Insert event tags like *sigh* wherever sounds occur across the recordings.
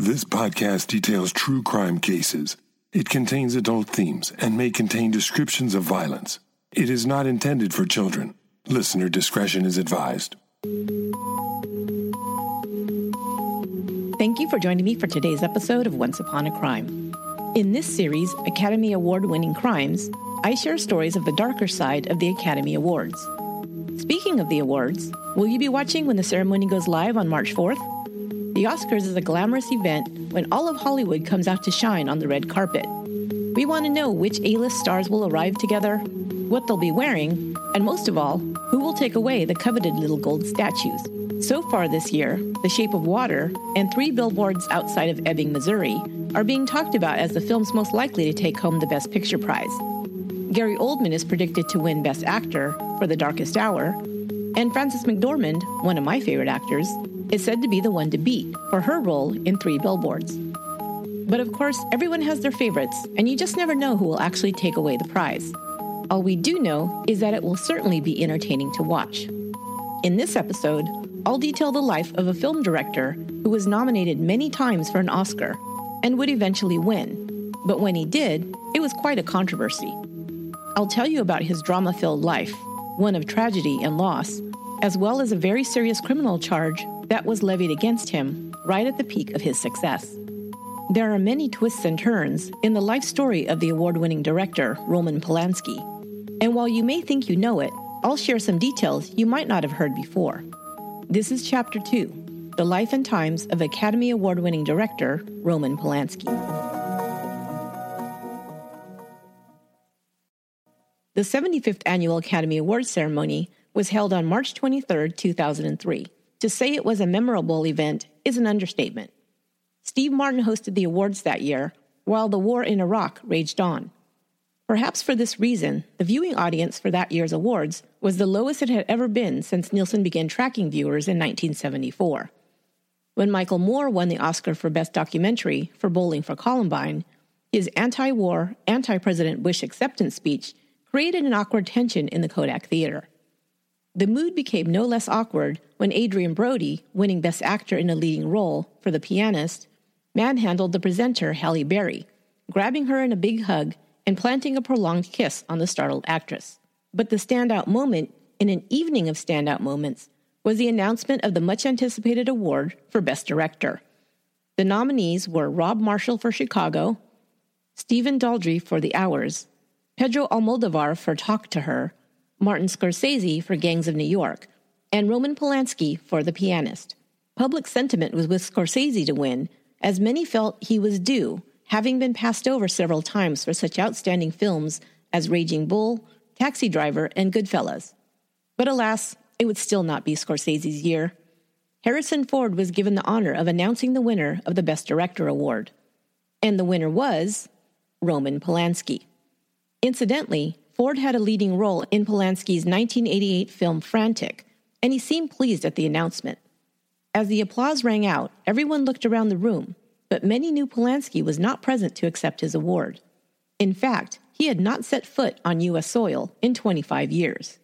This podcast details true crime cases. It contains adult themes and may contain descriptions of violence. It is not intended for children. Listener discretion is advised. Thank you for joining me for today's episode of Once Upon a Crime. In this series, Academy Award winning crimes, I share stories of the darker side of the Academy Awards. Speaking of the awards, will you be watching when the ceremony goes live on March 4th? The Oscars is a glamorous event when all of Hollywood comes out to shine on the red carpet. We want to know which A list stars will arrive together, what they'll be wearing, and most of all, who will take away the coveted little gold statues. So far this year, The Shape of Water and Three Billboards Outside of Ebbing, Missouri are being talked about as the films most likely to take home the Best Picture prize. Gary Oldman is predicted to win Best Actor for The Darkest Hour, and Frances McDormand, one of my favorite actors, is said to be the one to beat for her role in Three Billboards. But of course, everyone has their favorites, and you just never know who will actually take away the prize. All we do know is that it will certainly be entertaining to watch. In this episode, I'll detail the life of a film director who was nominated many times for an Oscar and would eventually win. But when he did, it was quite a controversy. I'll tell you about his drama filled life, one of tragedy and loss, as well as a very serious criminal charge that was levied against him right at the peak of his success. There are many twists and turns in the life story of the award winning director, Roman Polanski. And while you may think you know it, I'll share some details you might not have heard before. This is Chapter 2 The Life and Times of Academy Award winning director, Roman Polanski. The 75th Annual Academy Awards ceremony was held on March 23, 2003. To say it was a memorable event is an understatement. Steve Martin hosted the awards that year, while the war in Iraq raged on. Perhaps for this reason, the viewing audience for that year's awards was the lowest it had ever been since Nielsen began tracking viewers in 1974. When Michael Moore won the Oscar for Best Documentary for Bowling for Columbine, his anti war, anti President Bush acceptance speech created an awkward tension in the Kodak Theater. The mood became no less awkward when Adrien Brody, winning Best Actor in a Leading Role for The Pianist, manhandled the presenter Halle Berry, grabbing her in a big hug and planting a prolonged kiss on the startled actress. But the standout moment in an evening of standout moments was the announcement of the much anticipated award for Best Director. The nominees were Rob Marshall for Chicago, Stephen Daldry for The Hours, Pedro Almodovar for Talk to Her, Martin Scorsese for Gangs of New York, and Roman Polanski for The Pianist. Public sentiment was with Scorsese to win, as many felt he was due, having been passed over several times for such outstanding films as Raging Bull, Taxi Driver, and Goodfellas. But alas, it would still not be Scorsese's year. Harrison Ford was given the honor of announcing the winner of the Best Director award. And the winner was Roman Polanski. Incidentally, Ford had a leading role in Polanski's 1988 film Frantic, and he seemed pleased at the announcement. As the applause rang out, everyone looked around the room, but many knew Polanski was not present to accept his award. In fact, he had not set foot on U.S. soil in 25 years.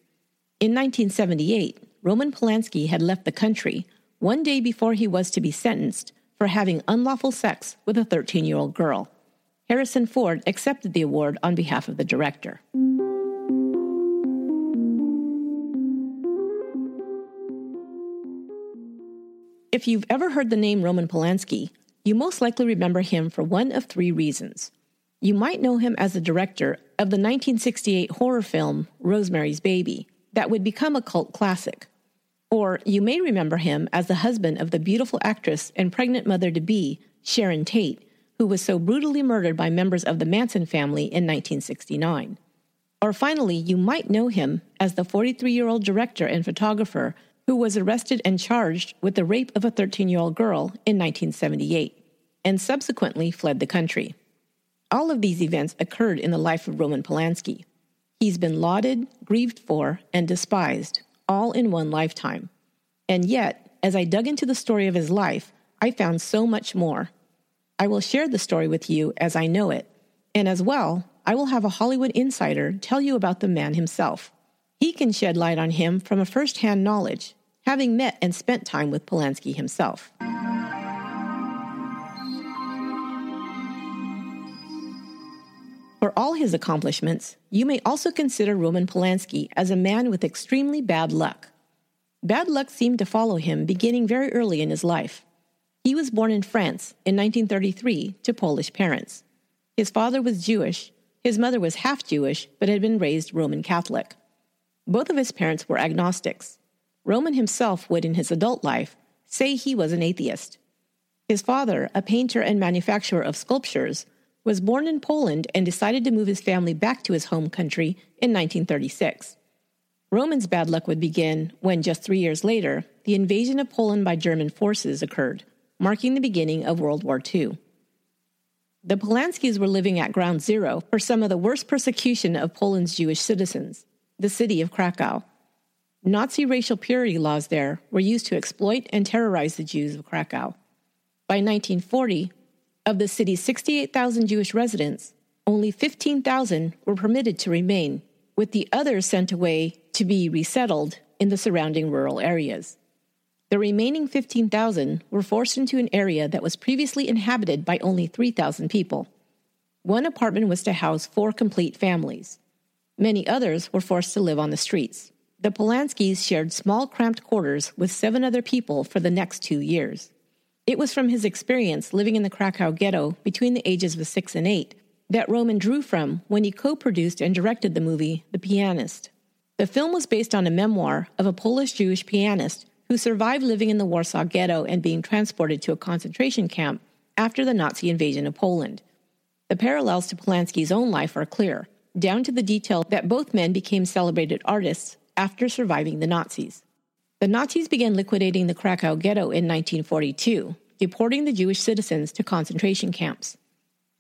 In 1978, Roman Polanski had left the country one day before he was to be sentenced for having unlawful sex with a 13 year old girl. Harrison Ford accepted the award on behalf of the director. If you've ever heard the name Roman Polanski, you most likely remember him for one of three reasons. You might know him as the director of the 1968 horror film Rosemary's Baby, that would become a cult classic. Or you may remember him as the husband of the beautiful actress and pregnant mother to be, Sharon Tate, who was so brutally murdered by members of the Manson family in 1969. Or finally, you might know him as the 43 year old director and photographer who was arrested and charged with the rape of a 13 year old girl in 1978 and subsequently fled the country. All of these events occurred in the life of Roman Polanski. He's been lauded, grieved for, and despised, all in one lifetime. And yet, as I dug into the story of his life, I found so much more. I will share the story with you as I know it, and as well, I will have a Hollywood insider tell you about the man himself. He can shed light on him from a first hand knowledge, having met and spent time with Polanski himself. For all his accomplishments, you may also consider Roman Polanski as a man with extremely bad luck. Bad luck seemed to follow him beginning very early in his life. He was born in France in 1933 to Polish parents. His father was Jewish, his mother was half Jewish, but had been raised Roman Catholic. Both of his parents were agnostics. Roman himself would, in his adult life, say he was an atheist. His father, a painter and manufacturer of sculptures, was born in Poland and decided to move his family back to his home country in 1936. Roman's bad luck would begin when, just three years later, the invasion of Poland by German forces occurred, marking the beginning of World War II. The Polanskis were living at ground zero for some of the worst persecution of Poland's Jewish citizens, the city of Krakow. Nazi racial purity laws there were used to exploit and terrorize the Jews of Krakow. By 1940, of the city's 68,000 Jewish residents, only 15,000 were permitted to remain, with the others sent away to be resettled in the surrounding rural areas. The remaining 15,000 were forced into an area that was previously inhabited by only 3,000 people. One apartment was to house four complete families. Many others were forced to live on the streets. The Polanskis shared small, cramped quarters with seven other people for the next two years. It was from his experience living in the Krakow ghetto between the ages of six and eight that Roman drew from when he co produced and directed the movie The Pianist. The film was based on a memoir of a Polish Jewish pianist who survived living in the Warsaw Ghetto and being transported to a concentration camp after the Nazi invasion of Poland. The parallels to Polanski's own life are clear, down to the detail that both men became celebrated artists after surviving the Nazis. The Nazis began liquidating the Krakow ghetto in 1942, deporting the Jewish citizens to concentration camps.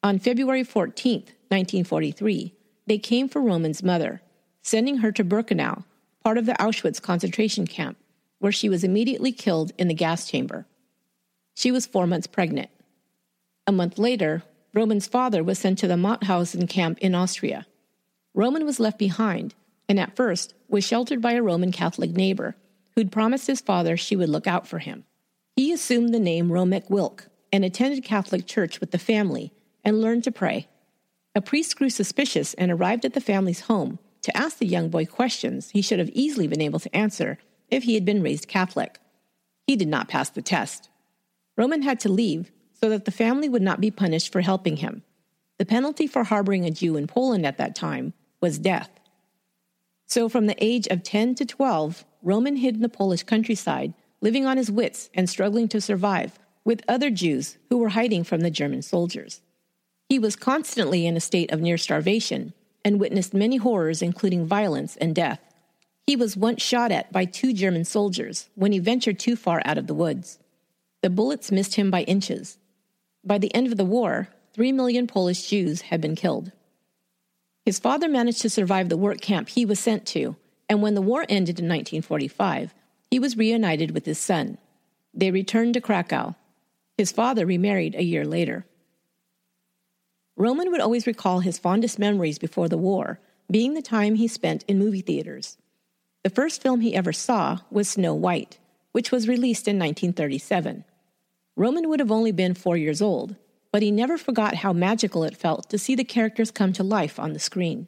On February 14, 1943, they came for Roman's mother, sending her to Birkenau, part of the Auschwitz concentration camp, where she was immediately killed in the gas chamber. She was four months pregnant. A month later, Roman's father was sent to the Mauthausen camp in Austria. Roman was left behind, and at first was sheltered by a Roman Catholic neighbor who'd promised his father she would look out for him. He assumed the name Romek Wilk and attended Catholic church with the family and learned to pray. A priest grew suspicious and arrived at the family's home to ask the young boy questions he should have easily been able to answer if he had been raised Catholic. He did not pass the test. Roman had to leave so that the family would not be punished for helping him. The penalty for harboring a Jew in Poland at that time was death. So, from the age of 10 to 12, Roman hid in the Polish countryside, living on his wits and struggling to survive, with other Jews who were hiding from the German soldiers. He was constantly in a state of near starvation and witnessed many horrors, including violence and death. He was once shot at by two German soldiers when he ventured too far out of the woods. The bullets missed him by inches. By the end of the war, three million Polish Jews had been killed. His father managed to survive the work camp he was sent to and when the war ended in 1945, he was reunited with his son. They returned to Krakow. His father remarried a year later. Roman would always recall his fondest memories before the war being the time he spent in movie theaters. The first film he ever saw was Snow White, which was released in 1937. Roman would have only been four years old, but he never forgot how magical it felt to see the characters come to life on the screen.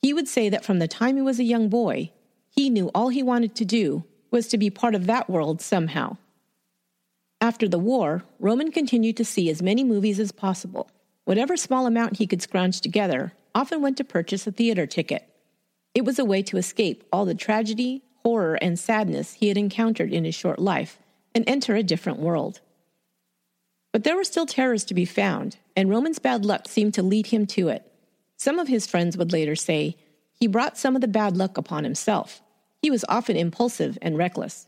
He would say that from the time he was a young boy, he knew all he wanted to do was to be part of that world somehow. After the war, Roman continued to see as many movies as possible. Whatever small amount he could scrounge together often went to purchase a theater ticket. It was a way to escape all the tragedy, horror, and sadness he had encountered in his short life and enter a different world. But there were still terrors to be found, and Roman's bad luck seemed to lead him to it. Some of his friends would later say he brought some of the bad luck upon himself. He was often impulsive and reckless.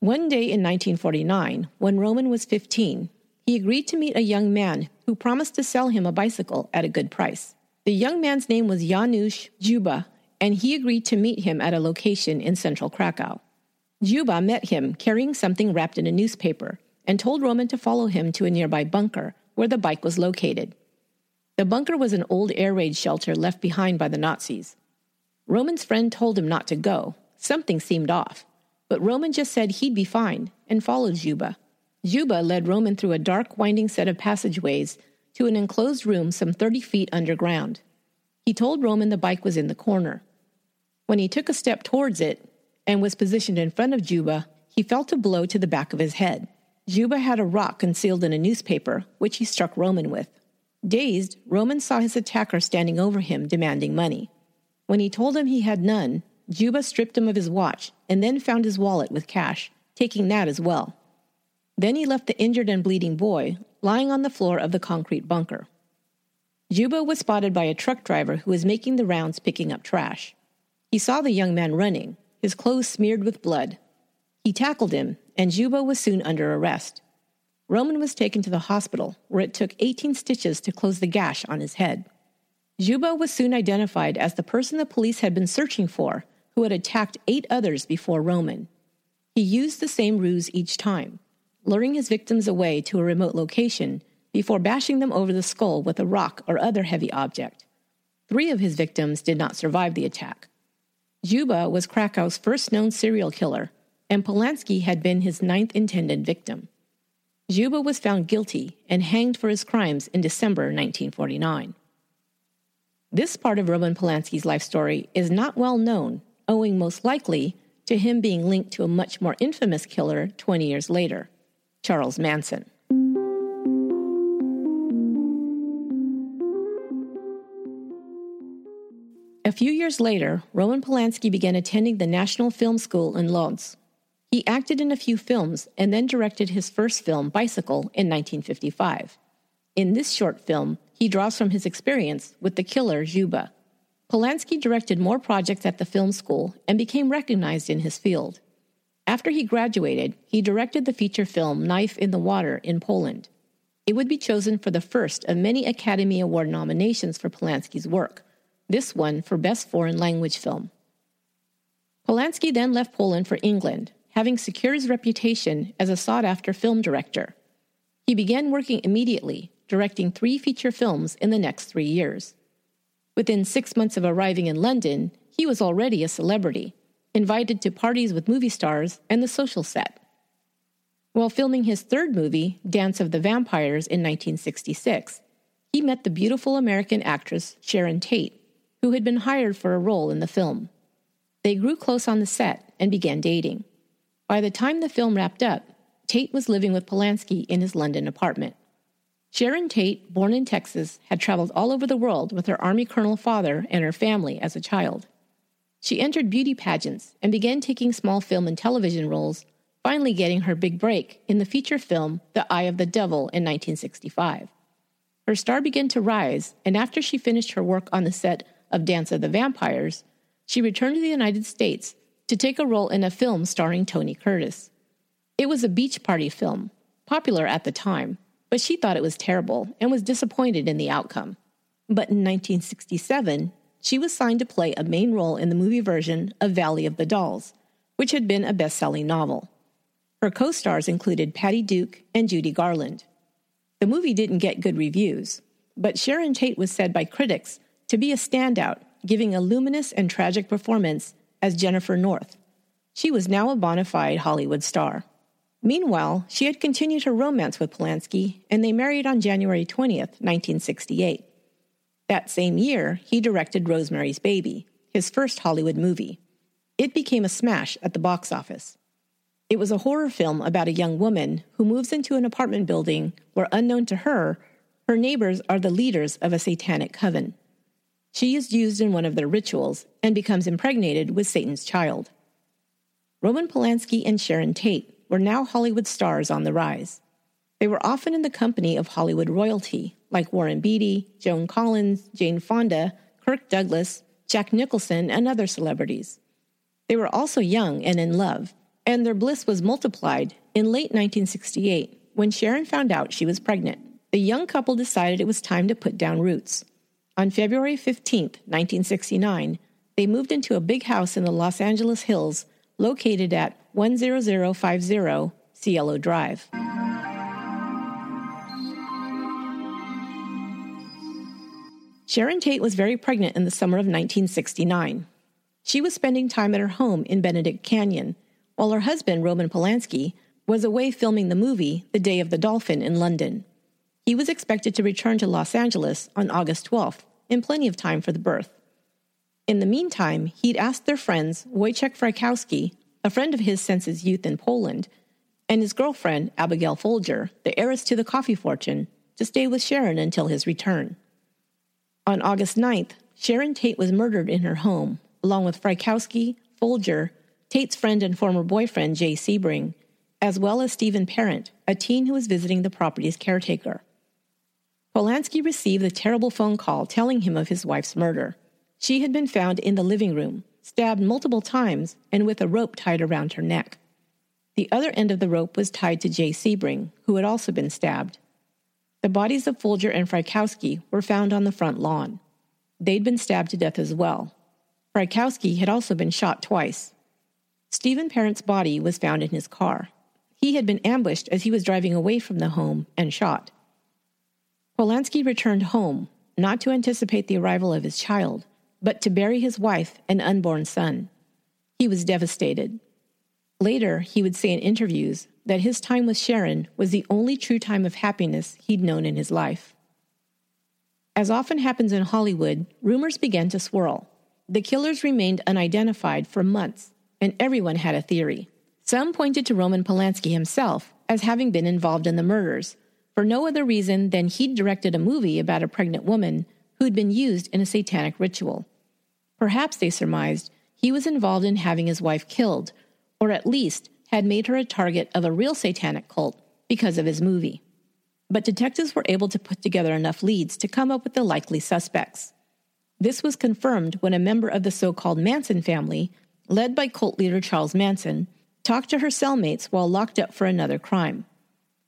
One day in 1949, when Roman was 15, he agreed to meet a young man who promised to sell him a bicycle at a good price. The young man's name was Janusz Dziuba, and he agreed to meet him at a location in central Krakow. Dziuba met him carrying something wrapped in a newspaper and told Roman to follow him to a nearby bunker where the bike was located. The bunker was an old air raid shelter left behind by the Nazis. Roman's friend told him not to go. Something seemed off. But Roman just said he'd be fine and followed Dziuba. Dziuba led Roman through a dark, winding set of passageways to an enclosed room some 30 feet underground. He told Roman the bike was in the corner. When he took a step towards it and was positioned in front of Dziuba, he felt a blow to the back of his head. Dziuba had a rock concealed in a newspaper, which he struck Roman with. Dazed, Roman saw his attacker standing over him, demanding money. When he told him he had none, Dziuba stripped him of his watch and then found his wallet with cash, taking that as well. Then he left the injured and bleeding boy lying on the floor of the concrete bunker. Dziuba was spotted by a truck driver who was making the rounds picking up trash. He saw the young man running, his clothes smeared with blood. He tackled him, and Dziuba was soon under arrest. Roman was taken to the hospital, where it took 18 stitches to close the gash on his head. Dziuba was soon identified as the person the police had been searching for, who had attacked eight others before Roman. He used the same ruse each time, luring his victims away to a remote location before bashing them over the skull with a rock or other heavy object. Three of his victims did not survive the attack. Dziuba was Krakow's first known serial killer, and Polanski had been his ninth intended victim. Dziuba was found guilty and hanged for his crimes in December 1949. This part of Roman Polanski's life story is not well known, owing most likely to him being linked to a much more infamous killer 20 years later, Charles Manson. A few years later, Roman Polanski began attending the National Film School in Lodz. He acted in a few films and then directed his first film, Bicycle, in 1955. In this short film, he draws from his experience with the killer Dziuba. Polanski directed more projects at the film school and became recognized in his field. After he graduated, he directed the feature film Knife in the Water in Poland. It would be chosen for the first of many Academy Award nominations for Polanski's work, this one for Best Foreign Language Film. Polanski then left Poland for England, having secured his reputation as a sought after film director. He began working immediately, directing three feature films in the next three years. Within six months of arriving in London, he was already a celebrity, invited to parties with movie stars and the social set. While filming his third movie, Dance of the Vampires, in 1966, he met the beautiful American actress Sharon Tate, who had been hired for a role in the film. They grew close on the set and began dating. By the time the film wrapped up, Tate was living with Polanski in his London apartment. Sharon Tate, born in Texas, had traveled all over the world with her Army Colonel father and her family as a child. She entered beauty pageants and began taking small film and television roles, finally getting her big break in the feature film The Eye of the Devil in 1965. Her star began to rise, and after she finished her work on the set of Dance of the Vampires, she returned to the United States to take a role in a film starring Tony Curtis. It was a beach party film, popular at the time, but she thought it was terrible and was disappointed in the outcome. But in 1967, she was signed to play a main role in the movie version of Valley of the Dolls, which had been a best selling novel. Her co stars included Patty Duke and Judy Garland. The movie didn't get good reviews, but Sharon Tate was said by critics to be a standout, giving a luminous and tragic performance as Jennifer North. She was now a bona fide Hollywood star. Meanwhile, she had continued her romance with Polanski, and they married on January 20th, 1968. That same year, he directed Rosemary's Baby, his first Hollywood movie. It became a smash at the box office. It was a horror film about a young woman who moves into an apartment building where, unknown to her, her neighbors are the leaders of a satanic coven. She is used in one of their rituals and becomes impregnated with Satan's child. Roman Polanski and Sharon Tate were now Hollywood stars on the rise. They were often in the company of Hollywood royalty, like Warren Beatty, Joan Collins, Jane Fonda, Kirk Douglas, Jack Nicholson, and other celebrities. They were also young and in love, and their bliss was multiplied in late 1968 when Sharon found out she was pregnant. The young couple decided it was time to put down roots. On February 15, 1969, they moved into a big house in the Los Angeles Hills located at 10050 Cielo Drive. Sharon Tate was very pregnant in the summer of 1969. She was spending time at her home in Benedict Canyon, while her husband, Roman Polanski, was away filming the movie The Day of the Dolphin in London. He was expected to return to Los Angeles on August 12th in plenty of time for the birth. In the meantime, he'd asked their friends, Wojciech Frykowski, a friend of his since his youth in Poland, and his girlfriend, Abigail Folger, the heiress to the coffee fortune, to stay with Sharon until his return. On August 9th, Sharon Tate was murdered in her home, along with Frykowski, Folger, Tate's friend and former boyfriend, Jay Sebring, as well as Stephen Parent, a teen who was visiting the property's caretaker. Polanski received a terrible phone call telling him of his wife's murder. She had been found in the living room, stabbed multiple times, and with a rope tied around her neck. The other end of the rope was tied to Jay Sebring, who had also been stabbed. The bodies of Folger and Frykowski were found on the front lawn. They'd been stabbed to death as well. Frykowski had also been shot twice. Stephen Parent's body was found in his car. He had been ambushed as he was driving away from the home and shot. Polanski returned home, not to anticipate the arrival of his child, but to bury his wife and unborn son. He was devastated. Later, he would say in interviews that his time with Sharon was the only true time of happiness he'd known in his life. As often happens in Hollywood, rumors began to swirl. The killers remained unidentified for months, and everyone had a theory. Some pointed to Roman Polanski himself as having been involved in the murders, for no other reason than he'd directed a movie about a pregnant woman who'd been used in a satanic ritual. Perhaps, they surmised, he was involved in having his wife killed or at least had made her a target of a real satanic cult because of his movie. But detectives were able to put together enough leads to come up with the likely suspects. This was confirmed when a member of the so called Manson family, led by cult leader Charles Manson, talked to her cellmates while locked up for another crime.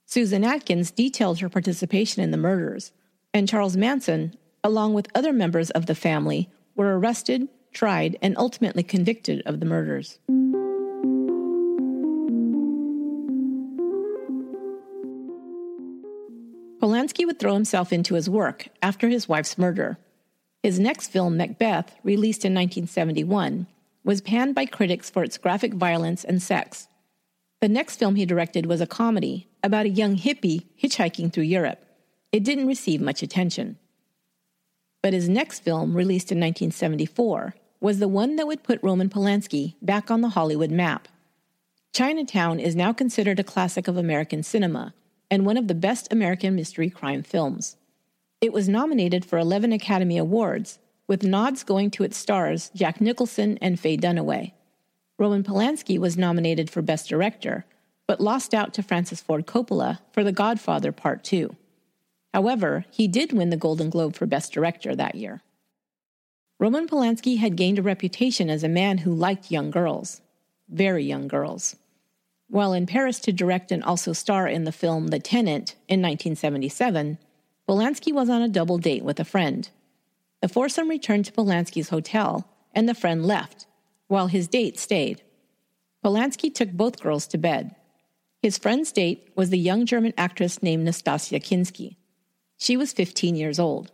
Susan Atkins detailed her participation in the murders, and Charles Manson, along with other members of the family, were arrested, tried, and ultimately convicted of the murders. Polanski would throw himself into his work after his wife's murder. His next film, Macbeth, released in 1971, was panned by critics for its graphic violence and sex. The next film he directed was a comedy about a young hippie hitchhiking through Europe. It didn't receive much attention. But his next film, released in 1974, was the one that would put Roman Polanski back on the Hollywood map. Chinatown is now considered a classic of American cinema and one of the best American mystery crime films. It was nominated for 11 Academy Awards, with nods going to its stars Jack Nicholson and Faye Dunaway. Roman Polanski was nominated for Best Director, but lost out to Francis Ford Coppola for The Godfather Part 2. However, he did win the Golden Globe for Best Director that year. Roman Polanski had gained a reputation as a man who liked young girls, very young girls. While in Paris to direct and also star in the film The Tenant in 1977, Polanski was on a double date with a friend. The foursome returned to Polanski's hotel, and the friend left, while his date stayed. Polanski took both girls to bed. His friend's date was the young German actress named Nastassja Kinski. She was 15 years old.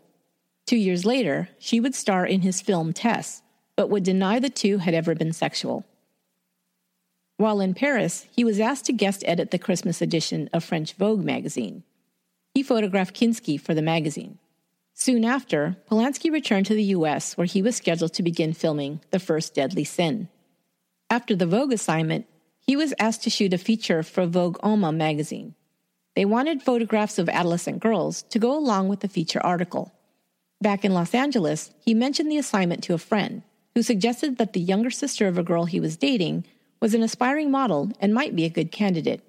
Two years later, she would star in his film Tess, but would deny the two had ever been sexual. While in Paris, he was asked to guest edit the Christmas edition of French Vogue magazine. He photographed Kinski for the magazine. Soon after, Polanski returned to the U.S., where he was scheduled to begin filming The First Deadly Sin. After the Vogue assignment, he was asked to shoot a feature for Vogue Homme magazine. They wanted photographs of adolescent girls to go along with the feature article. Back in Los Angeles, he mentioned the assignment to a friend, who suggested that the younger sister of a girl he was dating was an aspiring model and might be a good candidate.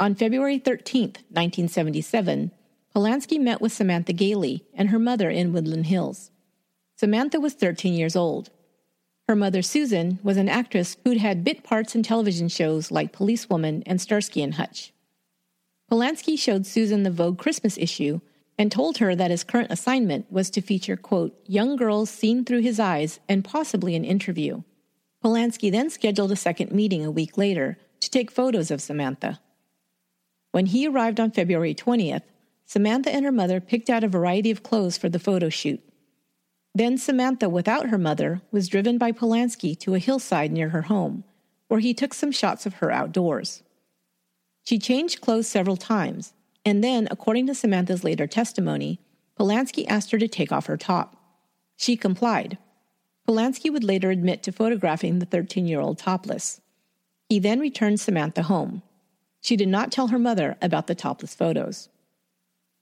On February 13, 1977, Polanski met with Samantha Gailey and her mother in Woodland Hills. Samantha was 13 years old. Her mother, Susan, was an actress who'd had bit parts in television shows like Policewoman and Starsky and Hutch. Polanski showed Susan the Vogue Christmas issue and told her that his current assignment was to feature, quote, young girls seen through his eyes and possibly an interview. Polanski then scheduled a second meeting a week later to take photos of Samantha. When he arrived on February 20th, Samantha and her mother picked out a variety of clothes for the photo shoot. Then Samantha, without her mother, was driven by Polanski to a hillside near her home, where he took some shots of her outdoors. She changed clothes several times, and then, according to Samantha's later testimony, Polanski asked her to take off her top. She complied. Polanski would later admit to photographing the 13 year old topless. He then returned Samantha home. She did not tell her mother about the topless photos.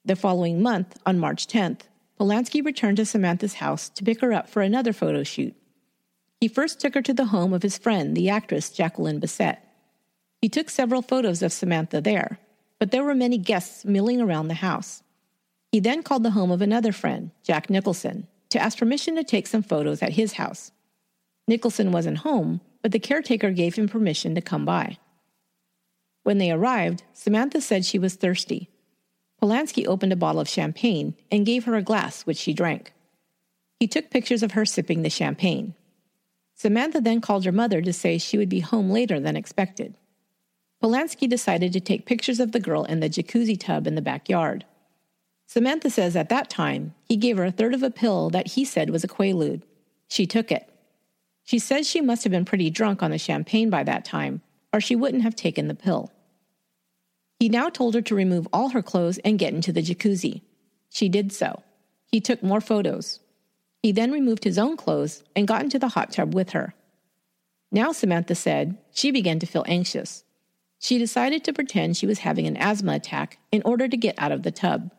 The following month, on March 10th, Polanski returned to Samantha's house to pick her up for another photo shoot. He first took her to the home of his friend, the actress Jacqueline Bisset. He took several photos of Samantha there, but there were many guests milling around the house. He then called the home of another friend, Jack Nicholson, to ask permission to take some photos at his house. Nicholson wasn't home, but the caretaker gave him permission to come by. When they arrived, Samantha said she was thirsty. Polanski opened a bottle of champagne and gave her a glass, which she drank. He took pictures of her sipping the champagne. Samantha then called her mother to say she would be home later than expected. Polanski decided to take pictures of the girl in the jacuzzi tub in the backyard. Samantha says at that time, he gave her a third of a pill that he said was a quaalude. She took it. She says she must have been pretty drunk on the champagne by that time, or she wouldn't have taken the pill. He now told her to remove all her clothes and get into the jacuzzi. She did so. He took more photos. He then removed his own clothes and got into the hot tub with her. Now, Samantha said, she began to feel anxious. She decided to pretend she was having an asthma attack in order to get out of the tub.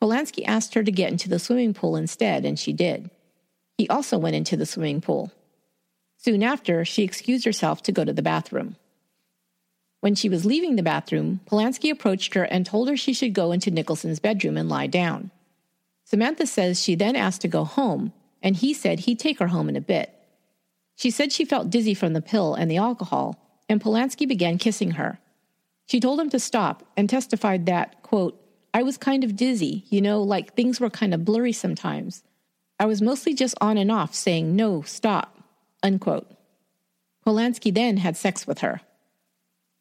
Polanski asked her to get into the swimming pool instead, and she did. He also went into the swimming pool. Soon after, she excused herself to go to the bathroom. When she was leaving the bathroom, Polanski approached her and told her she should go into Nicholson's bedroom and lie down. Samantha says she then asked to go home, and he said he'd take her home in a bit. She said she felt dizzy from the pill and the alcohol, and Polanski began kissing her. She told him to stop and testified that, quote, I was kind of dizzy, you know, like things were kind of blurry sometimes. I was mostly just on and off saying, no, stop, unquote. Polanski then had sex with her.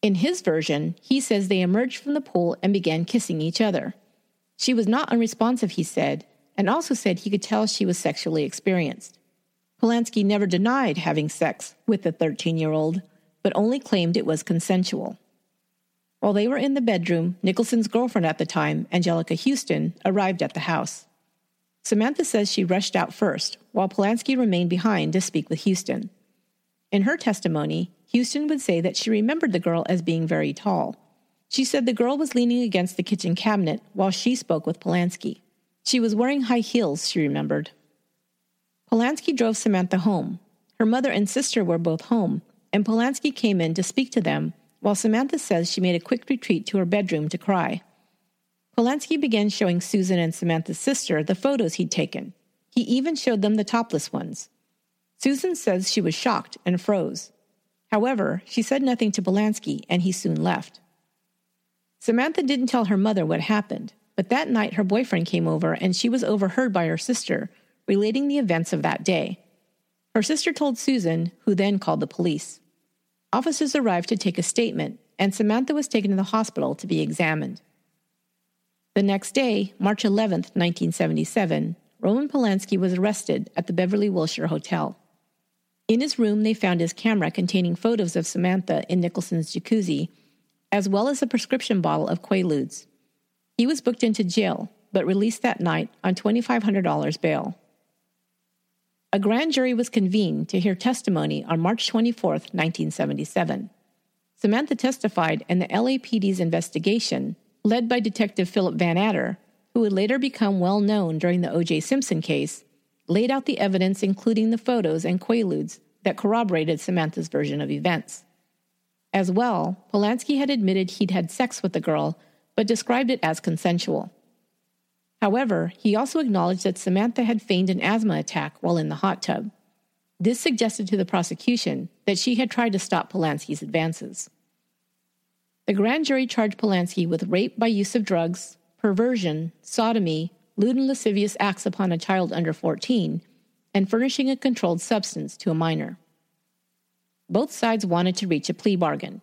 In his version, he says they emerged from the pool and began kissing each other. She was not unresponsive, he said, and also said he could tell she was sexually experienced. Polanski never denied having sex with the 13 year old, but only claimed it was consensual. While they were in the bedroom, Nicholson's girlfriend at the time, Anjelica Huston, arrived at the house. Samantha says she rushed out first, while Polanski remained behind to speak with Huston. In her testimony, Huston would say that she remembered the girl as being very tall. She said the girl was leaning against the kitchen cabinet while she spoke with Polanski. She was wearing high heels, she remembered. Polanski drove Samantha home. Her mother and sister were both home, and Polanski came in to speak to them, while Samantha says she made a quick retreat to her bedroom to cry. Polanski began showing Susan and Samantha's sister the photos he'd taken. He even showed them the topless ones. Susan says she was shocked and froze. However, she said nothing to Polanski, and he soon left. Samantha didn't tell her mother what happened, but that night her boyfriend came over and she was overheard by her sister relating the events of that day. Her sister told Susan, who then called the police. Officers arrived to take a statement, and Samantha was taken to the hospital to be examined. The next day, March 11, 1977, Roman Polanski was arrested at the Beverly Wilshire Hotel. In his room, they found his camera containing photos of Samantha in Nicholson's jacuzzi, as well as a prescription bottle of Quaaludes. He was booked into jail, but released that night on $2,500 bail. A grand jury was convened to hear testimony on March 24, 1977. Samantha testified in the LAPD's investigation, led by Detective Philip Vannatter, who would later become well known during the O.J. Simpson case, laid out the evidence, including the photos and quaaludes, that corroborated Samantha's version of events. As well, Polanski had admitted he'd had sex with the girl, but described it as consensual. However, he also acknowledged that Samantha had feigned an asthma attack while in the hot tub. This suggested to the prosecution that she had tried to stop Polanski's advances. The grand jury charged Polanski with rape by use of drugs, perversion, sodomy, lewd and lascivious acts upon a child under 14, and furnishing a controlled substance to a minor. Both sides wanted to reach a plea bargain.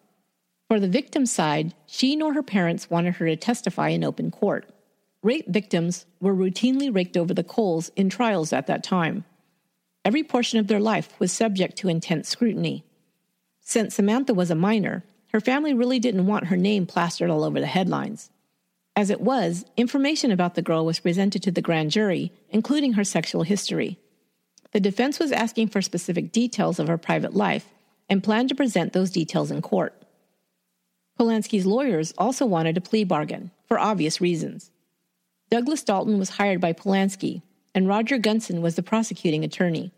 For the victim's side, she nor her parents wanted her to testify in open court. Rape victims were routinely raked over the coals in trials at that time. Every portion of their life was subject to intense scrutiny. Since Samantha was a minor, her family really didn't want her name plastered all over the headlines. As it was, information about the girl was presented to the grand jury, including her sexual history. The defense was asking for specific details of her private life and planned to present those details in court. Polanski's lawyers also wanted a plea bargain, for obvious reasons. Douglas Dalton was hired by Polanski, and Roger Gunson was the prosecuting attorney.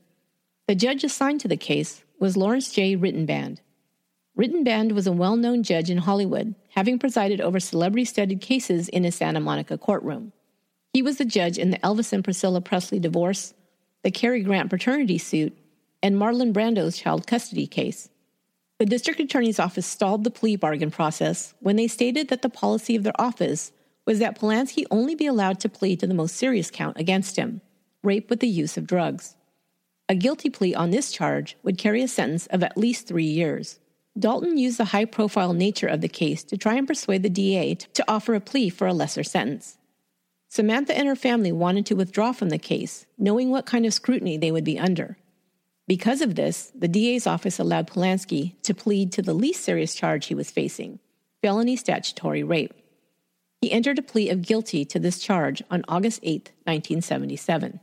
The judge assigned to the case was Lawrence J. Rittenband. Rittenband was a well known judge in Hollywood, having presided over celebrity studded cases in a Santa Monica courtroom. He was the judge in the Elvis and Priscilla Presley divorce, the Cary Grant paternity suit, and Marlon Brando's child custody case. The district attorney's office stalled the plea bargain process when they stated that the policy of their office was that Polanski only be allowed to plead to the most serious count against him rape with the use of drugs. A guilty plea on this charge would carry a sentence of at least three years. Dalton used the high profile nature of the case to try and persuade the DA to offer a plea for a lesser sentence. Samantha and her family wanted to withdraw from the case, knowing what kind of scrutiny they would be under. Because of this, the DA's office allowed Polanski to plead to the least serious charge he was facing felony statutory rape. He entered a plea of guilty to this charge on August 8, 1977.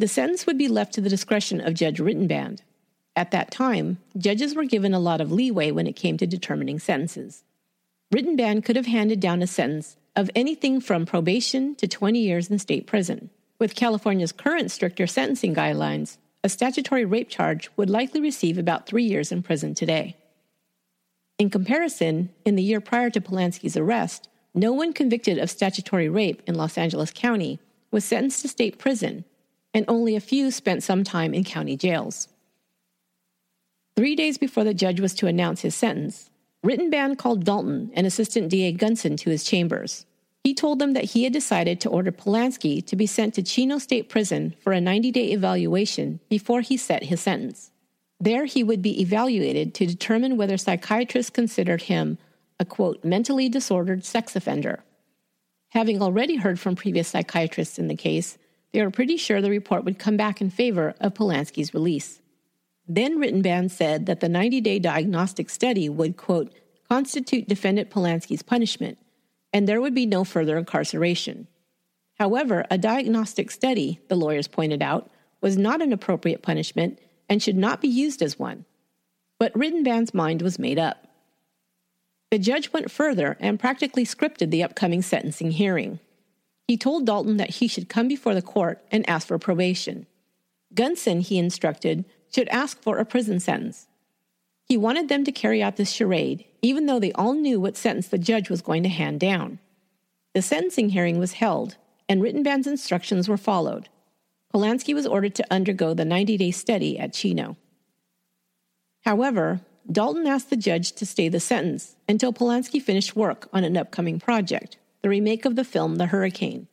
The sentence would be left to the discretion of Judge Rittenband, at that time, judges were given a lot of leeway when it came to determining sentences. Rittenband could have handed down a sentence of anything from probation to 20 years in state prison. With California's current stricter sentencing guidelines, a statutory rape charge would likely receive about three years in prison today. In comparison, in the year prior to Polanski's arrest, no one convicted of statutory rape in Los Angeles County was sentenced to state prison, and only a few spent some time in county jails. Three days before the judge was to announce his sentence, Rittenband called Dalton and Assistant DA Gunson to his chambers. He told them that he had decided to order Polanski to be sent to Chino State Prison for a 90 day evaluation before he set his sentence. There, he would be evaluated to determine whether psychiatrists considered him a quote, mentally disordered sex offender. Having already heard from previous psychiatrists in the case, they were pretty sure the report would come back in favor of Polanski's release. Then Rittenband said that the 90 day diagnostic study would, quote, constitute defendant Polanski's punishment, and there would be no further incarceration. However, a diagnostic study, the lawyers pointed out, was not an appropriate punishment and should not be used as one. But Rittenband's mind was made up. The judge went further and practically scripted the upcoming sentencing hearing. He told Dalton that he should come before the court and ask for probation. Gunson, he instructed, should ask for a prison sentence. He wanted them to carry out this charade, even though they all knew what sentence the judge was going to hand down. The sentencing hearing was held, and Rittenband's instructions were followed. Polanski was ordered to undergo the 90 day study at Chino. However, Dalton asked the judge to stay the sentence until Polanski finished work on an upcoming project, the remake of the film The Hurricane.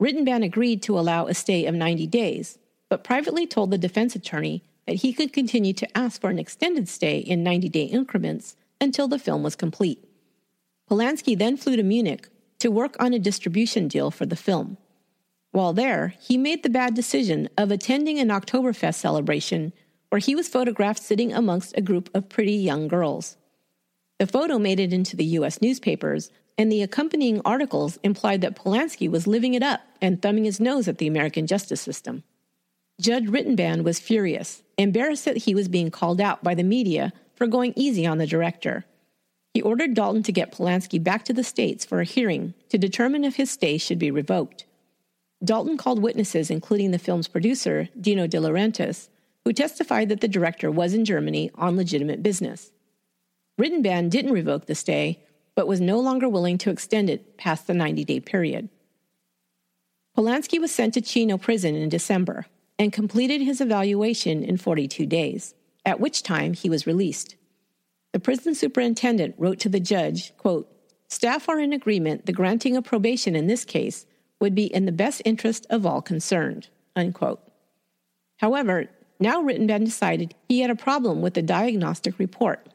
Rittenband agreed to allow a stay of 90 days, but privately told the defense attorney that he could continue to ask for an extended stay in 90 day increments until the film was complete. Polanski then flew to Munich to work on a distribution deal for the film. While there, he made the bad decision of attending an Oktoberfest celebration where he was photographed sitting amongst a group of pretty young girls. The photo made it into the U.S. newspapers, and the accompanying articles implied that Polanski was living it up and thumbing his nose at the American justice system. Judge Rittenband was furious, embarrassed that he was being called out by the media for going easy on the director. He ordered Dalton to get Polanski back to the States for a hearing to determine if his stay should be revoked. Dalton called witnesses, including the film's producer, Dino De Laurentiis, who testified that the director was in Germany on legitimate business. Rittenband didn't revoke the stay, but was no longer willing to extend it past the 90 day period. Polanski was sent to Chino prison in December, and completed his evaluation in 42 days, at which time he was released. The prison superintendent wrote to the judge, quote, Staff are in agreement the granting of probation in this case would be in the best interest of all concerned. Unquote. However, now Rittenband decided he had a problem with the diagnostic report.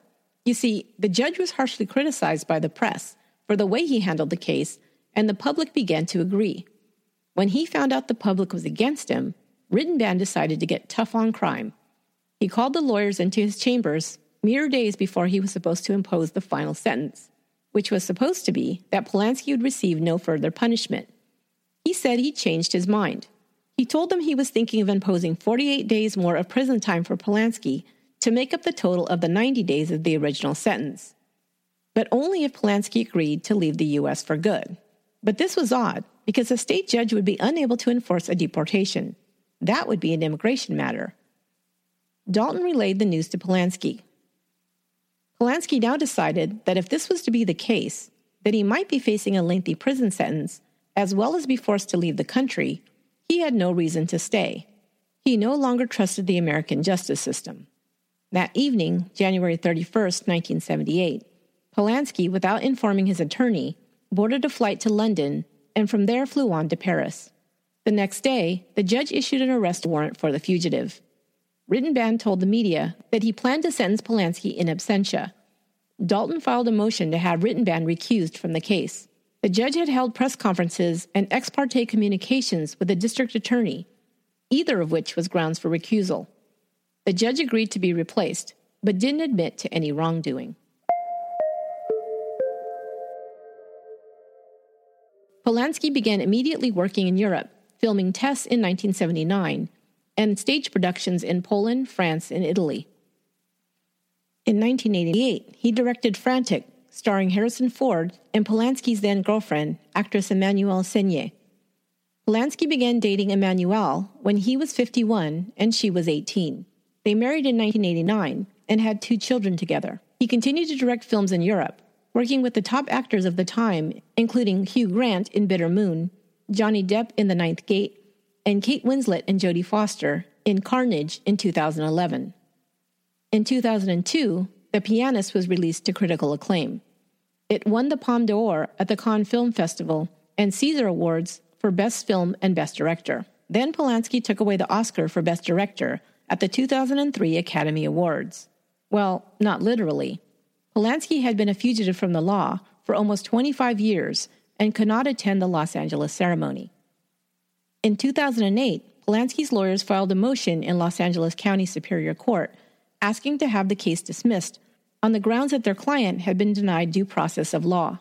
You see, the judge was harshly criticized by the press for the way he handled the case, and the public began to agree. When he found out the public was against him, Rittenband decided to get tough on crime. He called the lawyers into his chambers mere days before he was supposed to impose the final sentence. which was supposed to be that Polanski would receive no further punishment. He said he changed his mind. He told them he was thinking of imposing 48 days more of prison time for Polanski to make up the total of the 90 days of the original sentence. But only if Polanski agreed to leave the U.S. for good. But this was odd because a state judge would be unable to enforce a deportation. That would be an immigration matter. Dalton relayed the news to Polanski. Polanski now decided that if this was to be the case, that he might be facing a lengthy prison sentence, as well as be forced to leave the country, he had no reason to stay. He no longer trusted the American justice system. That evening, January 31, 1978, Polanski, without informing his attorney, boarded a flight to London and from there flew on to Paris. The next day, the judge issued an arrest warrant for the fugitive. Rittenband told the media that he planned to sentence Polanski in absentia. Dalton filed a motion to have Rittenband recused from the case. The judge had held press conferences and ex parte communications with the district attorney, either of which was grounds for recusal. The judge agreed to be replaced, but didn't admit to any wrongdoing. Polanski began immediately working in Europe, filming Tess in 1979 and stage productions in Poland, France, and Italy. In 1988, he directed Frantic, starring Harrison Ford and Polanski's then girlfriend, actress Emmanuelle Seigner. Polanski began dating Emmanuelle when he was 51 and she was 18. They married in 1989 and had two children together. He continued to direct films in Europe, working with the top actors of the time, including Hugh Grant in Bitter Moon, Johnny Depp in The Ninth Gate, and Kate Winslet and Jodie Foster in Carnage in 2011. In 2002, The Pianist was released to critical acclaim. It won the Palme d'Or at the Cannes Film Festival and César Awards for Best Film and Best Director. Then Polanski took away the Oscar for Best Director at the 2003 Academy Awards. Well, not literally. Polanski had been a fugitive from the law for almost 25 years and could not attend the Los Angeles ceremony. In 2008, Polanski's lawyers filed a motion in Los Angeles County Superior Court asking to have the case dismissed on the grounds that their client had been denied due process of law.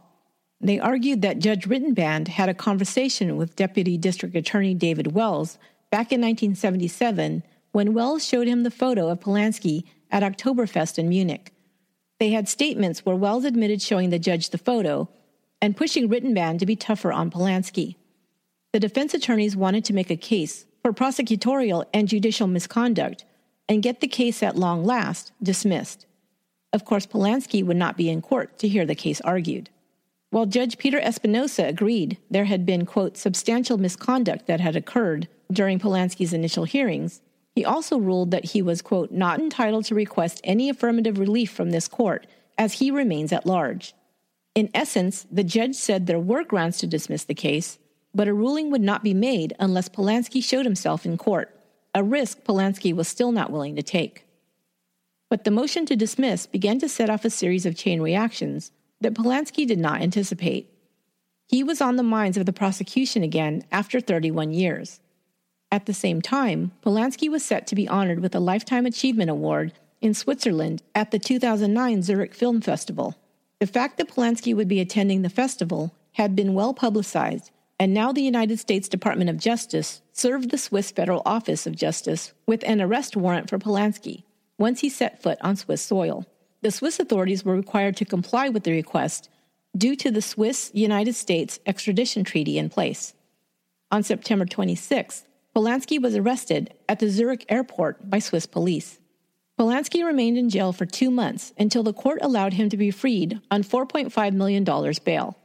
They argued that Judge Rittenband had a conversation with Deputy District Attorney David Wells back in 1977 when Wells showed him the photo of Polanski at Oktoberfest in Munich. They had statements where Wells admitted showing the judge the photo and pushing Rittenband to be tougher on Polanski the defense attorneys wanted to make a case for prosecutorial and judicial misconduct and get the case at long last dismissed. Of course, Polanski would not be in court to hear the case argued. While Judge Peter Espinoza agreed there had been, quote, substantial misconduct that had occurred during Polanski's initial hearings, he also ruled that he was, quote, not entitled to request any affirmative relief from this court as he remains at large. In essence, the judge said there were grounds to dismiss the case, but a ruling would not be made unless Polanski showed himself in court, a risk Polanski was still not willing to take. But the motion to dismiss began to set off a series of chain reactions that Polanski did not anticipate. He was on the minds of the prosecution again after 31 years. At the same time, Polanski was set to be honored with a Lifetime Achievement Award in Switzerland at the 2009 Zurich Film Festival. The fact that Polanski would be attending the festival had been well publicized and now the United States Department of Justice served the Swiss Federal Office of Justice with an arrest warrant for Polanski once he set foot on Swiss soil. The Swiss authorities were required to comply with the request due to the Swiss United States extradition treaty in place. On September 26, Polanski was arrested at the Zurich airport by Swiss police. Polanski remained in jail for two months until the court allowed him to be freed on $4.5 million bail.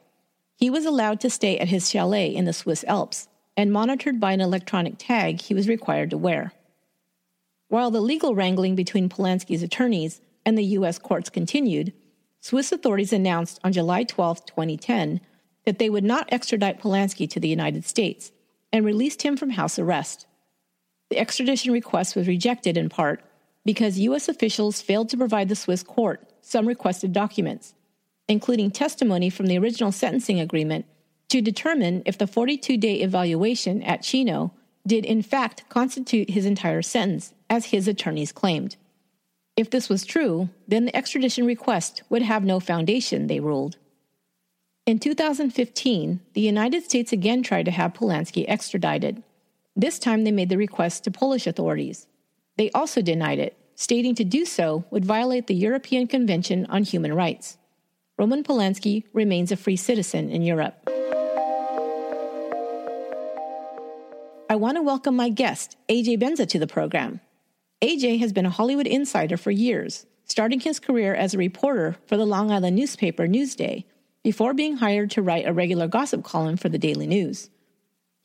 He was allowed to stay at his chalet in the Swiss Alps and monitored by an electronic tag he was required to wear. While the legal wrangling between Polanski's attorneys and the U.S. courts continued, Swiss authorities announced on July 12, 2010, that they would not extradite Polanski to the United States and released him from house arrest. The extradition request was rejected in part because U.S. officials failed to provide the Swiss court some requested documents, including testimony from the original sentencing agreement, to determine if the 42 day evaluation at Chino did in fact constitute his entire sentence, as his attorneys claimed. If this was true, then the extradition request would have no foundation, they ruled. In 2015, the United States again tried to have Polanski extradited. This time they made the request to Polish authorities. They also denied it, stating to do so would violate the European Convention on Human Rights. Roman Polanski remains a free citizen in Europe. I want to welcome my guest, AJ Benza, to the program. AJ has been a Hollywood insider for years, starting his career as a reporter for the Long Island newspaper Newsday before being hired to write a regular gossip column for the Daily News.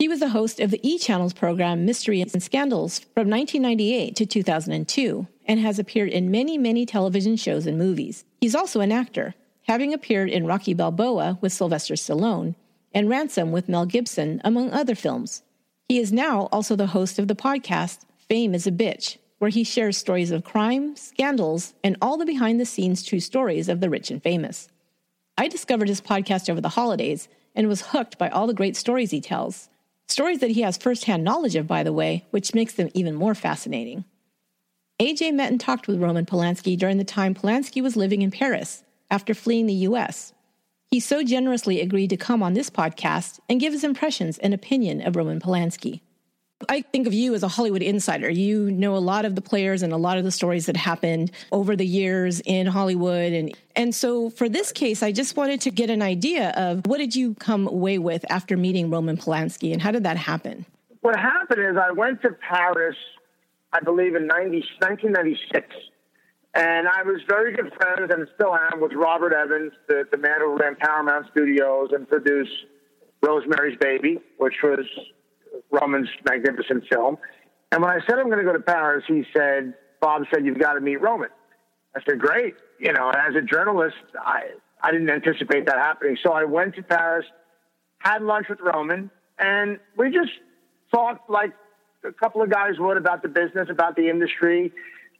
He was the host of the E Channel's program Mystery and Scandals from 1998 to 2002 and has appeared in many, many television shows and movies. He's also an actor, having appeared in Rocky Balboa with Sylvester Stallone and Ransom with Mel Gibson, among other films. He is now also the host of the podcast Fame is a Bitch, where he shares stories of crime, scandals, and all the behind the scenes true stories of the rich and famous. I discovered his podcast over the holidays and was hooked by all the great stories he tells. Stories that he has firsthand knowledge of, by the way, which makes them even more fascinating. AJ met and talked with Roman Polanski during the time Polanski was living in Paris after fleeing the U.S. He so generously agreed to come on this podcast and give his impressions and opinion of Roman Polanski. I think of you as a Hollywood insider. You know a lot of the players and a lot of the stories that happened over the years in Hollywood. And, and so for this case, I just wanted to get an idea of what did you come away with after meeting Roman Polanski and how did that happen? What happened is I went to Paris, I believe in 90, 1996. And I was very good friends and still am with Robert Evans, the, the man who ran Paramount Studios and produced Rosemary's Baby, which was Roman's magnificent film. And when I said I'm going to go to Paris, he said, Bob said, you've got to meet Roman. I said, great. You know, as a journalist, I, I didn't anticipate that happening. So I went to Paris, had lunch with Roman, and we just talked like a couple of guys would about the business, about the industry.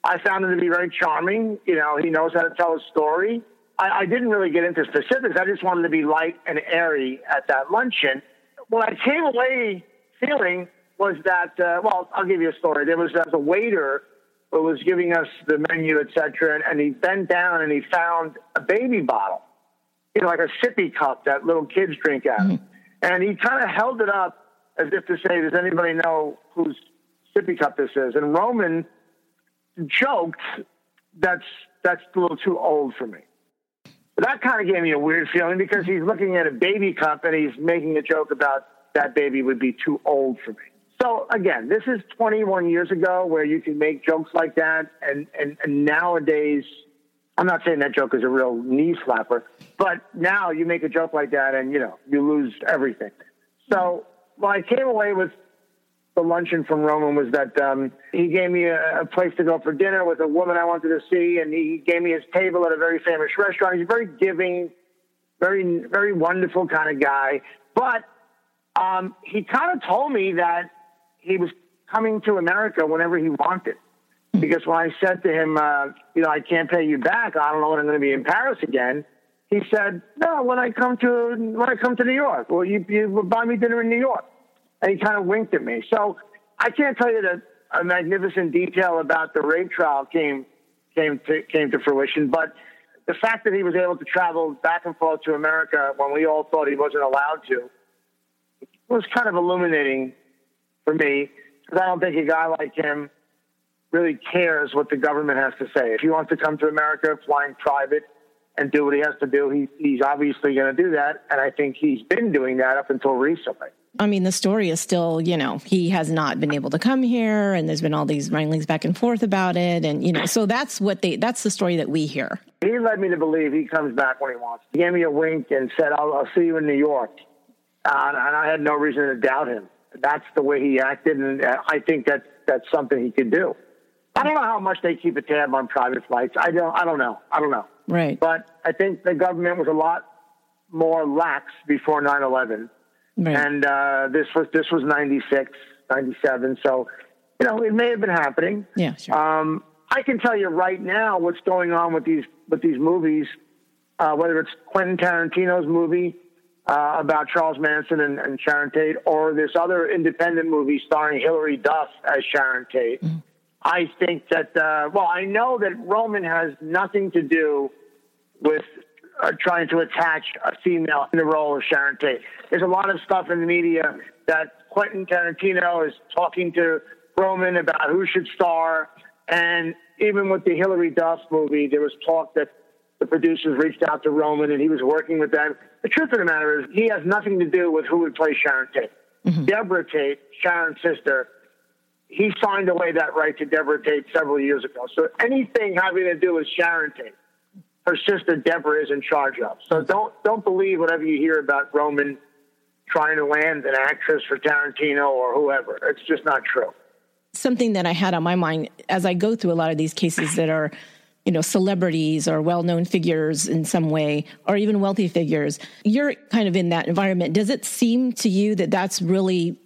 I found him to be very charming. You know, he knows how to tell a story. I, I didn't really get into specifics. I just wanted to be light and airy at that luncheon. When I came away feeling was that, uh, well, I'll give you a story. There was uh, a waiter who was giving us the menu, et cetera, and, and he bent down and he found a baby bottle, you know, like a sippy cup that little kids drink out of. Mm-hmm. And he kind of held it up as if to say, does anybody know whose sippy cup this is? And Roman joked, that's, that's a little too old for me. But that kind of gave me a weird feeling because he's looking at a baby cup and he's making a joke about that baby would be too old for me. So again, this is 21 years ago where you can make jokes like that. And, and, and nowadays, I'm not saying that joke is a real knee slapper, but now you make a joke like that and, you know, you lose everything. So what I came away with the luncheon from Roman was that um, he gave me a, a, place to go for dinner with a woman I wanted to see, and he gave me his table at a very famous restaurant. He's very giving, very very wonderful kind of guy. But um, he kind of told me that he was coming to America whenever he wanted. Because when I said to him, uh, you know, I can't pay you back, I don't know when I'm going to be in Paris again. He said, no, when I come to when I come to New York, well, you you buy me dinner in New York, and he kind of winked at me. So I can't tell you that a magnificent detail about the rape trial came came to came to fruition, but the fact that he was able to travel back and forth to America when we all thought he wasn't allowed to was kind of illuminating for me because I don't think a guy like him really cares what the government has to say. If he wants to come to America flying private and do what he has to do, he, he's obviously going to do that. And I think he's been doing that up until recently. I mean, the story is still, you know, he has not been able to come here, and there's been all these wranglings back and forth about it, and you know, so that's what they, that's the story that we hear. He led me to believe he comes back when he wants. He gave me a wink and said, "I'll, I'll see you in New York." Uh, and I had no reason to doubt him. That's the way he acted, and I think that that's something he could do. I don't know how much they keep a tab on private flights. I don't. I don't know. I don't know. Right. But I think the government was a lot more lax before 9/11, right. and uh, this was this was 96, 97. So, you know, it may have been happening. Yeah. Sure. Um, I can tell you right now what's going on with these with these movies, uh, whether it's Quentin Tarantino's movie uh, about Charles Manson and, and, Sharon Tate, or this other independent movie starring Hilary Duff as Sharon Tate. Mm. I think that, uh, well, I know that Roman has nothing to do with are trying to attach a female in the role of Sharon Tate. There's a lot of stuff in the media that Quentin Tarantino is talking to Roman about who should star. And even with the Hilary Duff movie, there was talk that the producers reached out to Roman and he was working with them. The truth of the matter is, he has nothing to do with who would play Sharon Tate. Mm-hmm. Deborah Tate, Sharon's sister, he signed away that right to Deborah Tate several years ago. So anything having to do with Sharon Tate, her sister Deborah is in charge of. So don't don't believe whatever you hear about Roman trying to land an actress for Tarantino or whoever. It's just not true. Something that I had on my mind as I go through a lot of these cases that are, you know, celebrities or well-known figures in some way, or even wealthy figures. You're kind of in that environment. Does it seem to you that that's really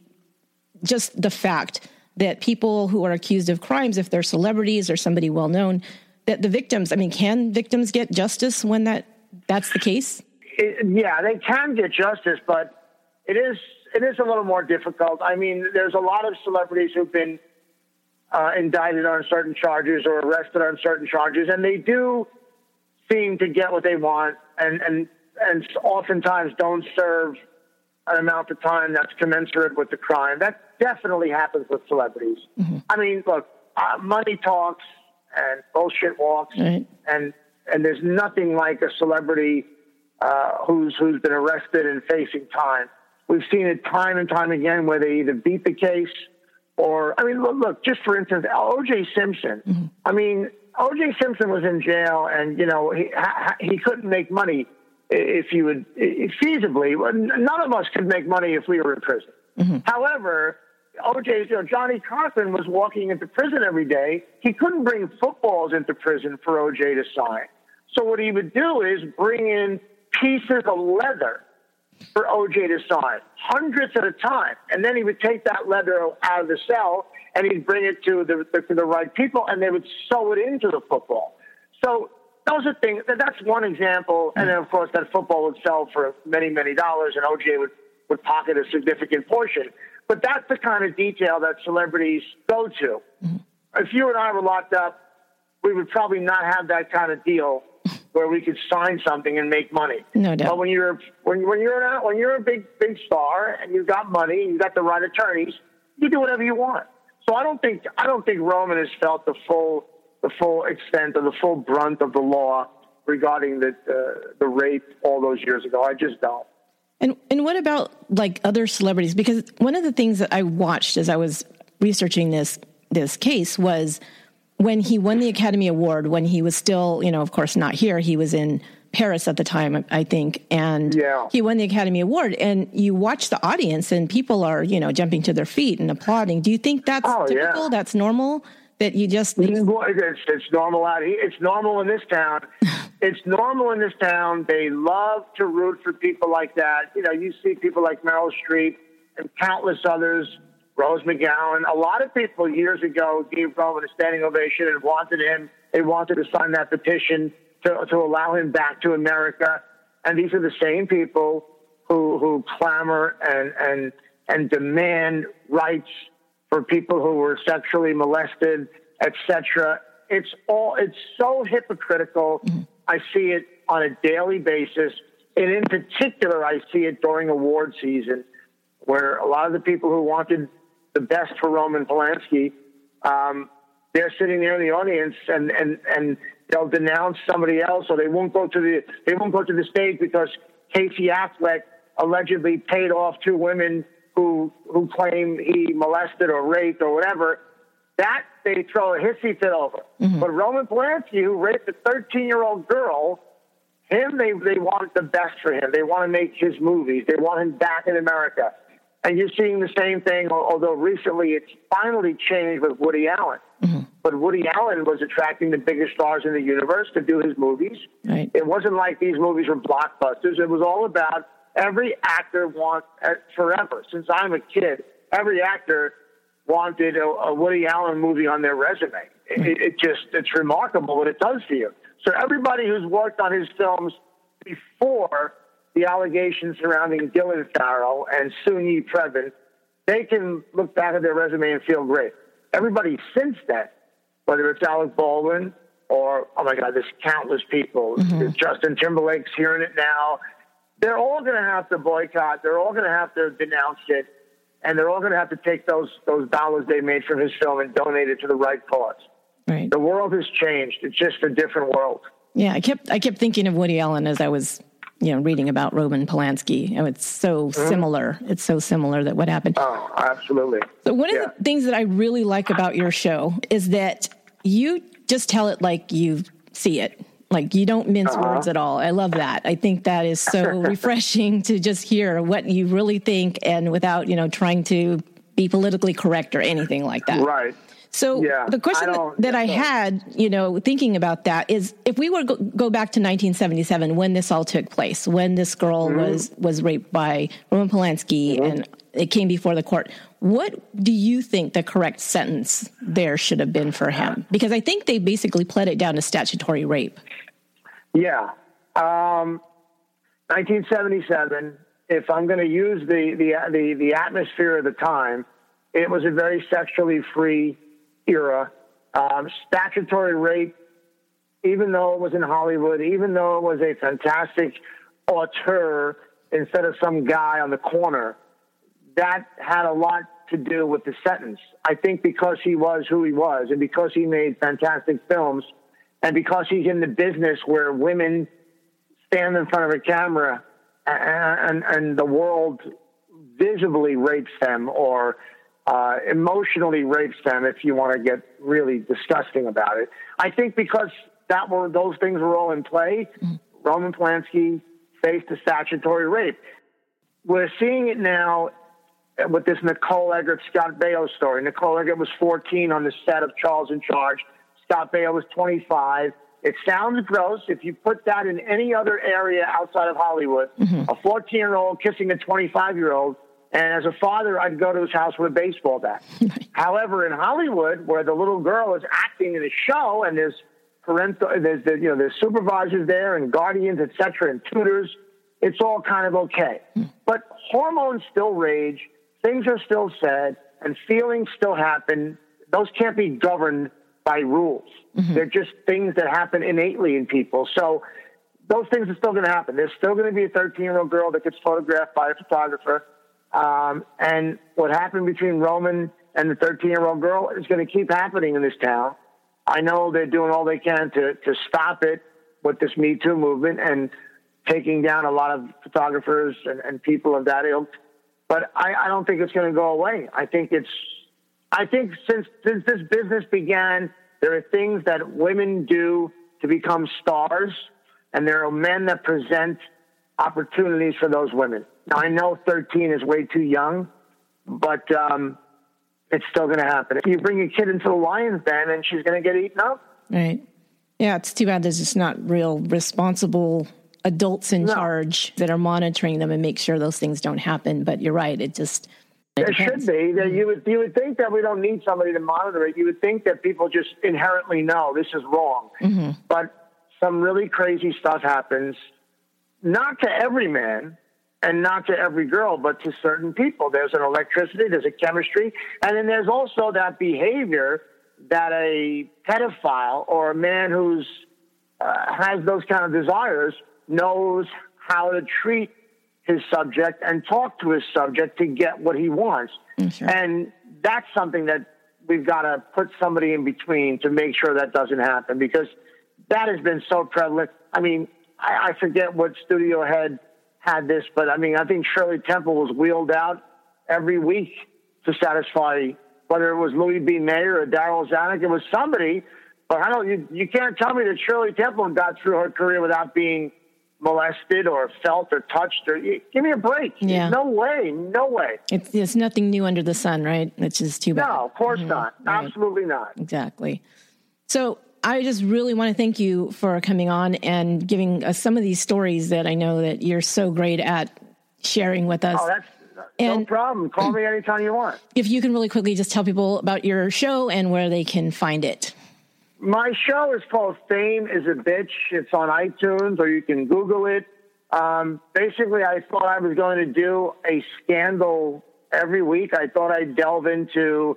just the fact that people who are accused of crimes, if they're celebrities or somebody well-known, that the victims, I mean, can victims get justice when that that's the case? It, yeah, they can get justice, but it is it is a little more difficult. I mean, there's a lot of celebrities who've been uh, indicted on certain charges or arrested on certain charges, and they do seem to get what they want, and and and oftentimes don't serve an amount of time that's commensurate with the crime. That definitely happens with celebrities. Mm-hmm. I mean, look, uh, money talks and bullshit walks, right. and and there's nothing like a celebrity uh, who's who's been arrested and facing time. We've seen it time and time again where they either beat the case or, I mean, look, look just for instance, O.J. Simpson. Mm-hmm. I mean, O.J. Simpson was in jail and, you know, he, he couldn't make money if you would, feasibly. None of us could make money if we were in prison. Mm-hmm. However, OJ, you know, Johnnie Cochran was walking into prison every day. He couldn't bring footballs into prison for OJ to sign. So what he would do is bring in pieces of leather for OJ to sign, hundreds at a time. And then he would take that leather out of the cell and he'd bring it to the, the, to the right people and they would sew it into the football. So those are things, that's one example. And then, of course, that football would sell for many, many dollars and OJ would, would pocket a significant portion. But that's the kind of detail that celebrities go to. Mm-hmm. If you and I were locked up, we would probably not have that kind of deal where we could sign something and make money. No doubt. But when you're when when you're a, when you're a big big star and you've got money and you've got the right attorneys, you do whatever you want. So I don't think I don't think Roman has felt the full the full extent or the full brunt of the law regarding the uh, the rape all those years ago. I just don't. And and what about like other celebrities? Because one of the things that I watched as I was researching this this case was when he won the Academy Award, when he was still, you know, of course, not here, he was in Paris at the time, I think, and yeah. he won the Academy Award. And you watch the audience, and people are, you know, jumping to their feet and applauding. Do you think that's oh, typical? Yeah. That's normal? That you just mm, it's, it's normal out here. It's normal in this town. *laughs* it's normal in this town. They love to root for people like that. You know, you see people like Meryl Streep and countless others Rose McGowan. A lot of people years ago gave Roman a standing ovation and wanted him. They wanted to sign that petition to, to allow him back to America. And these are the same people who who clamor and and and demand rights for people who were sexually molested, etc. It's all it's so hypocritical. Mm-hmm. I see it on a daily basis, and in particular, I see it during award season, where a lot of the people who wanted the best for Roman Polanski, um, they're sitting there in the audience and, and, and they'll denounce somebody else or they won't go to the, they won't go to the stage because Casey Affleck allegedly paid off two women who, who claim he molested or raped or whatever. That they throw a hissy fit over. Mm-hmm. But Roman Polanski, who raped a 13 year old girl, him, they, they want the best for him. They want to make his movies. They want him back in America. And you're seeing the same thing, although recently it's finally changed with Woody Allen. Mm-hmm. But Woody Allen was attracting the biggest stars in the universe to do his movies. Right. It wasn't like these movies were blockbusters. It was all about every actor wants uh, forever. Since I'm a kid, every actor wanted a, a Woody Allen movie on their resume. It, it, it just it's remarkable what it does to you. So everybody who's worked on his films before the allegations surrounding Dylan Farrow and Soon-Yi Previn, they can look back at their resume and feel great. Everybody since then, whether it's Alec Baldwin, or oh my God, there's countless people. Mm-hmm. Justin Timberlake's hearing it now. They're all going to have to boycott. They're all going to have to denounce it, and they're all going to have to take those those dollars they made from his film and donate it to the right cause. Right. The world has changed. It's just a different world. Yeah, I kept I kept thinking of Woody Allen as I was you know reading about Roman Polanski. Oh, it's so mm-hmm. similar. It's so similar that what happened. Oh, absolutely. So one yeah. of the things that I really like about your show is that you just tell it like you see it. Like you don't mince uh-huh. words at all. I love that. I think that is so *laughs* refreshing to just hear what you really think and without, you know, trying to be politically correct or anything like that. Right. So yeah, the question that, that I had, you know, thinking about that is if we were go, go back to 1977 when this all took place, when this girl mm-hmm. was was raped by Roman Polanski mm-hmm. and it came before the court, what do you think the correct sentence there should have been for him? Because I think they basically pled it down to statutory rape. Yeah. Um, 1977, if I'm going to use the, the, the, the atmosphere of the time, it was a very sexually free era. Um, statutory rape, even though it was in Hollywood, even though it was a fantastic auteur instead of some guy on the corner, that had a lot to do with the sentence. I think because he was who he was and because he made fantastic films and because he's in the business where women stand in front of a camera and, and, and the world visibly rapes them or uh, emotionally rapes them if you want to get really disgusting about it. I think because that were those things were all in play, mm-hmm. Roman Polanski faced a statutory rape. We're seeing it now with this Nicole Eggert Scott Baio story. Nicole Eggert was 14 on the set of Charles in Charge. Scott Baio was 25. It sounds gross. If you put that in any other area outside of Hollywood, mm-hmm. a 14 year old kissing a 25 year old, and as a father, I'd go to his house with a baseball bat. *laughs* However, in Hollywood, where the little girl is acting in a show and there's parental, there's the, you know there's supervisors there and guardians, etc., and tutors, it's all kind of okay. Mm. But hormones still rage things are still said and feelings still happen. Those can't be governed by rules. Mm-hmm. They're just things that happen innately in people. So those things are still going to happen. There's still going to be a 13 year old girl that gets photographed by a photographer. Um, and what happened between Roman and the 13 year old girl is going to keep happening in this town. I know they're doing all they can to, to stop it with this Me Too movement and taking down a lot of photographers and, and people of that ilk but I, I don't think it's going to go away. I think it's, I think since since this business began, there are things that women do to become stars, and there are men that present opportunities for those women. Now I know 13 is way too young, but um, it's still going to happen. If you bring a kid into the lion's den, and she's going to get eaten up. Right. Yeah, it's too bad there's just not real responsible adults in no. charge that are monitoring them and make sure those things don't happen. But you're right; it just it there should be. That you would you would think that we don't need somebody to monitor it. You would think that people just inherently know this is wrong. Mm-hmm. But some really crazy stuff happens, not to every man and not to every girl, but to certain people. There's an electricity, there's a chemistry, and then there's also that behavior that a pedophile or a man who's uh, has those kind of desires knows how to treat his subject and talk to his subject to get what he wants. Mm, and that's something that we've got to put somebody in between to make sure that doesn't happen because that has been so prevalent. I mean, I, I forget what studio head had this, but I mean, I think Shirley Temple was wheeled out every week to satisfy whether it was Louis B. Mayer or Darryl Zanuck. It was somebody, but I don't. You, you can't tell me that Shirley Temple got through her career without being molested or felt or touched or give me a break. Yeah. No way. No way. It's, it's nothing new under the sun, right? It's just too bad. No, of course mm-hmm. not. Right. Absolutely not. Exactly. So I just really want to thank you for coming on and giving us some of these stories that I know that you're so great at sharing with us. Oh, that's and, no problem. Call me anytime you want. *clears throat* If you can really quickly just tell people about your show and where they can find it. My show is called Fame is a Bitch. It's on iTunes or you can Google it. Um, basically, I thought I was going to do a scandal every week. I thought I'd delve into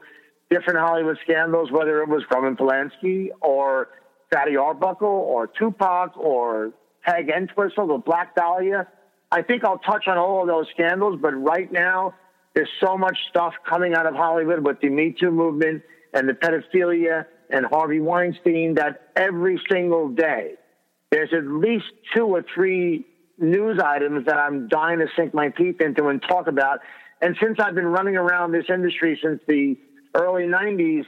different Hollywood scandals, whether it was Roman Polanski or Fatty Arbuckle or Tupac or Peg Entwistle or Black Dahlia. I think I'll touch on all of those scandals, but right now there's so much stuff coming out of Hollywood with the Me Too movement and the pedophilia and Harvey Weinstein that every single day there's at least two or three news items that I'm dying to sink my teeth into and talk about. And since I've been running around this industry since the early 90s,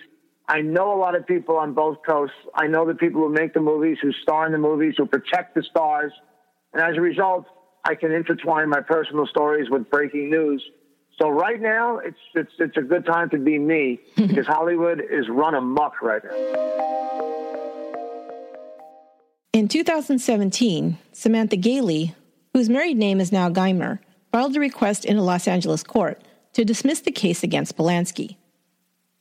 I know a lot of people on both coasts. I know the people who make the movies, who star in the movies, who protect the stars. And as a result, I can intertwine my personal stories with breaking news. So right now, it's it's it's a good time to be me *laughs* because Hollywood is run amok right now. In 2017, Samantha Gailey, whose married name is now Geimer, filed a request in a Los Angeles court to dismiss the case against Polanski.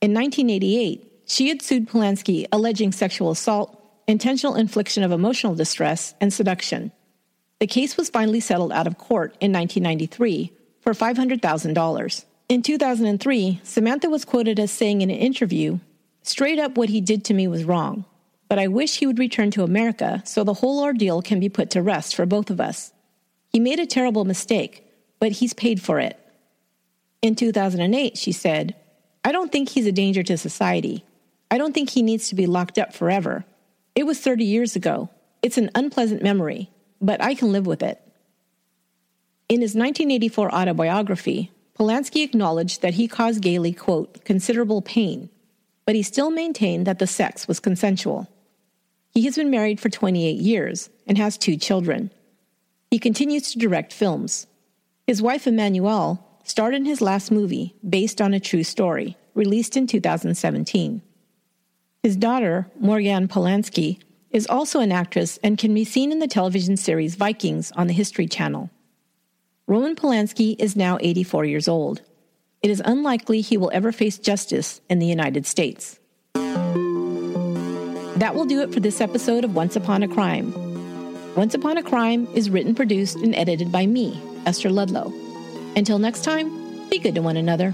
In 1988, she had sued Polanski alleging sexual assault, intentional infliction of emotional distress, and seduction. The case was finally settled out of court in 1993 for $500,000. In 2003, Samantha was quoted as saying in an interview, Straight up, what he did to me was wrong, but I wish he would return to America so the whole ordeal can be put to rest for both of us. He made a terrible mistake, but he's paid for it. In 2008, she said, I don't think he's a danger to society. I don't think he needs to be locked up forever. It was 30 years ago. It's an unpleasant memory, but I can live with it. In his 1984 autobiography, Polanski acknowledged that he caused Gailey, quote, considerable pain, but he still maintained that the sex was consensual. He has been married for 28 years and has two children. He continues to direct films. His wife, Emmanuelle, starred in his last movie, based on a true story, released in 2017. His daughter, Morgane Polanski, is also an actress and can be seen in the television series Vikings on the History Channel. Roman Polanski is now 84 years old. It is unlikely he will ever face justice in the United States. That will do it for this episode of Once Upon a Crime. Once Upon a Crime is written, produced, and edited by me, Esther Ludlow. Until next time, be good to one another.